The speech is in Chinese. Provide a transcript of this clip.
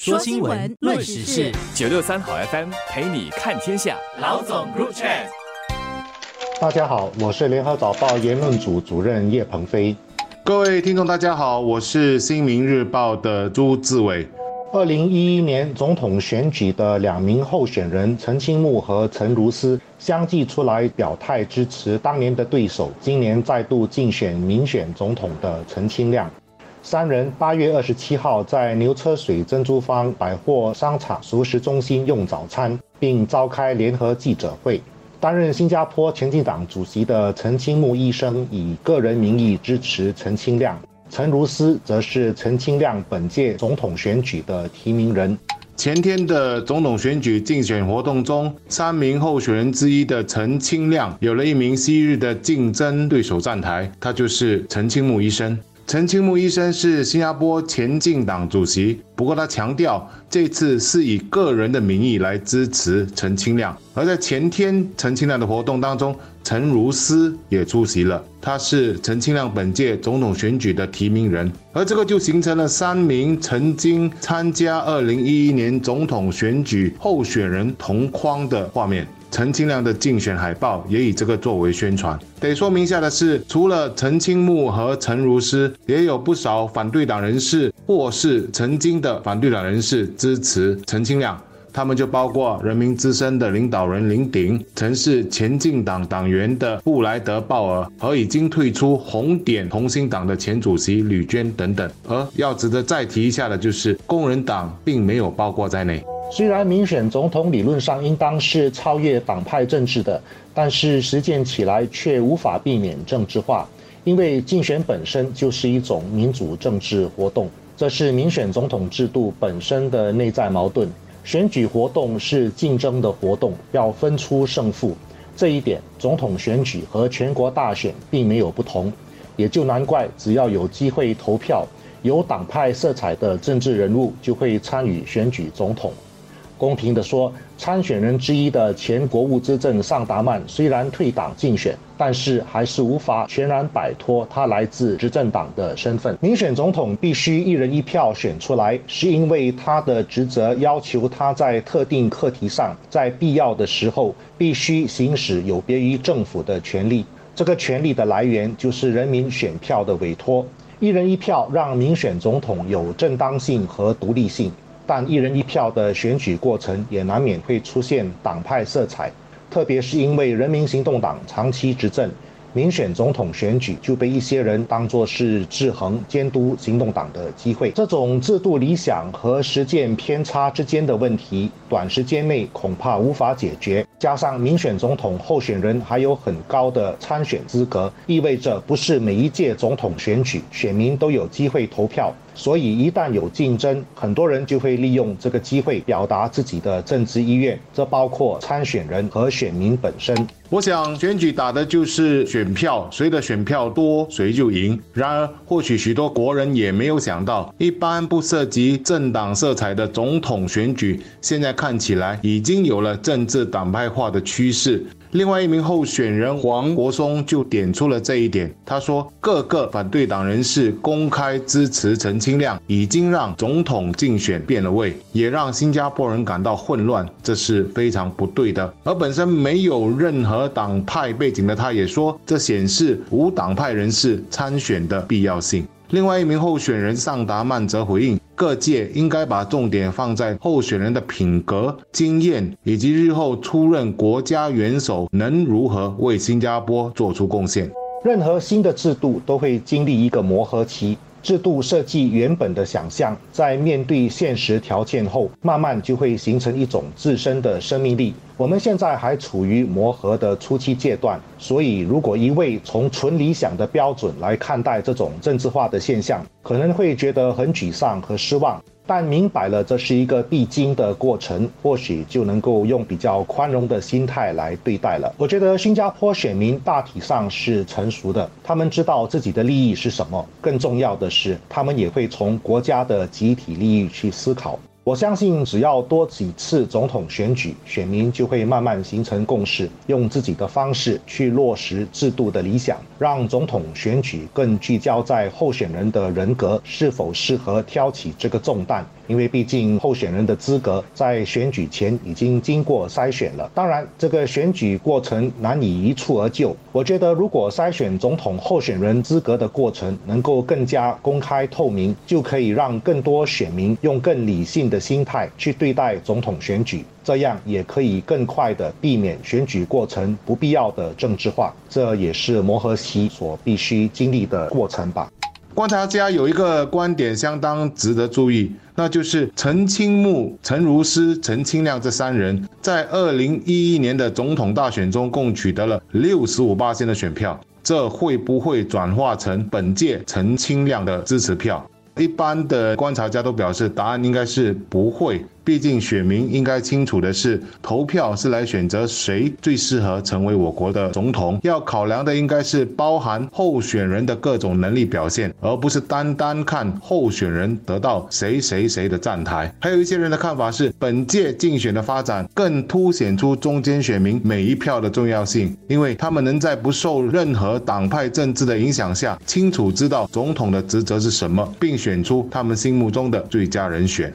说新闻，论时事，九六三好 FM 陪你看天下。老总 Group Chat。大家好，我是联合早报言论组主任叶鹏飞。各位听众，大家好，我是新民日报的朱志伟。二零一一年总统选举的两名候选人陈清木和陈如思相继出来表态支持当年的对手，今年再度竞选民选总统的陈清亮。三人八月二十七号在牛车水珍珠坊百货商场熟食中心用早餐，并召开联合记者会。担任新加坡前进党主席的陈清木医生以个人名义支持陈清亮。陈如思则是陈清亮本届总统选举的提名人。前天的总统选举竞选活动中，三名候选人之一的陈清亮有了一名昔日的竞争对手站台，他就是陈清木医生。陈清木医生是新加坡前进党主席，不过他强调这次是以个人的名义来支持陈清亮。而在前天陈清亮的活动当中，陈如思也出席了，他是陈清亮本届总统选举的提名人，而这个就形成了三名曾经参加二零一一年总统选举候选人同框的画面。陈清亮的竞选海报也以这个作为宣传。得说明下的是，除了陈清木和陈如诗，也有不少反对党人士或是曾经的反对党人士支持陈清亮。他们就包括人民之声的领导人林鼎，曾是前进党党员的布莱德鲍尔，和已经退出红点同心党的前主席吕娟等等。而要值得再提一下的就是，工人党并没有包括在内。虽然民选总统理论上应当是超越党派政治的，但是实践起来却无法避免政治化，因为竞选本身就是一种民主政治活动，这是民选总统制度本身的内在矛盾。选举活动是竞争的活动，要分出胜负，这一点总统选举和全国大选并没有不同，也就难怪只要有机会投票，有党派色彩的政治人物就会参与选举总统。公平地说，参选人之一的前国务资政尚达曼虽然退党竞选，但是还是无法全然摆脱他来自执政党的身份。民选总统必须一人一票选出来，是因为他的职责要求他在特定课题上，在必要的时候必须行使有别于政府的权利。这个权利的来源就是人民选票的委托。一人一票让民选总统有正当性和独立性。但一人一票的选举过程也难免会出现党派色彩，特别是因为人民行动党长期执政。民选总统选举就被一些人当作是制衡、监督行动党的机会。这种制度理想和实践偏差之间的问题，短时间内恐怕无法解决。加上民选总统候选人还有很高的参选资格，意味着不是每一届总统选举选民都有机会投票。所以一旦有竞争，很多人就会利用这个机会表达自己的政治意愿，这包括参选人和选民本身。我想选举打的就是选票，谁的选票多，谁就赢。然而，或许许多国人也没有想到，一般不涉及政党色彩的总统选举，现在看起来已经有了政治党派化的趋势。另外一名候选人黄国松就点出了这一点。他说，各个反对党人士公开支持陈清亮，已经让总统竞选变了味，也让新加坡人感到混乱，这是非常不对的。而本身没有任何党派背景的他，也说这显示无党派人士参选的必要性。另外一名候选人尚达曼则回应。各界应该把重点放在候选人的品格、经验，以及日后出任国家元首能如何为新加坡做出贡献。任何新的制度都会经历一个磨合期。制度设计原本的想象，在面对现实条件后，慢慢就会形成一种自身的生命力。我们现在还处于磨合的初期阶段，所以如果一味从纯理想的标准来看待这种政治化的现象，可能会觉得很沮丧和失望。但明白了这是一个必经的过程，或许就能够用比较宽容的心态来对待了。我觉得新加坡选民大体上是成熟的，他们知道自己的利益是什么，更重要的是，他们也会从国家的集体利益去思考。我相信，只要多几次总统选举，选民就会慢慢形成共识，用自己的方式去落实制度的理想，让总统选举更聚焦在候选人的人格是否适合挑起这个重担。因为毕竟候选人的资格在选举前已经经过筛选了。当然，这个选举过程难以一蹴而就。我觉得，如果筛选总统候选人资格的过程能够更加公开透明，就可以让更多选民用更理性的心态去对待总统选举，这样也可以更快地避免选举过程不必要的政治化。这也是磨合期所必须经历的过程吧。观察家有一个观点相当值得注意，那就是陈清木、陈如思、陈清亮这三人在二零一一年的总统大选中共取得了六十五八的选票，这会不会转化成本届陈清亮的支持票？一般的观察家都表示，答案应该是不会。毕竟，选民应该清楚的是，投票是来选择谁最适合成为我国的总统。要考量的应该是包含候选人的各种能力表现，而不是单单看候选人得到谁谁谁的站台。还有一些人的看法是，本届竞选的发展更凸显出中间选民每一票的重要性，因为他们能在不受任何党派政治的影响下，清楚知道总统的职责是什么，并选出他们心目中的最佳人选。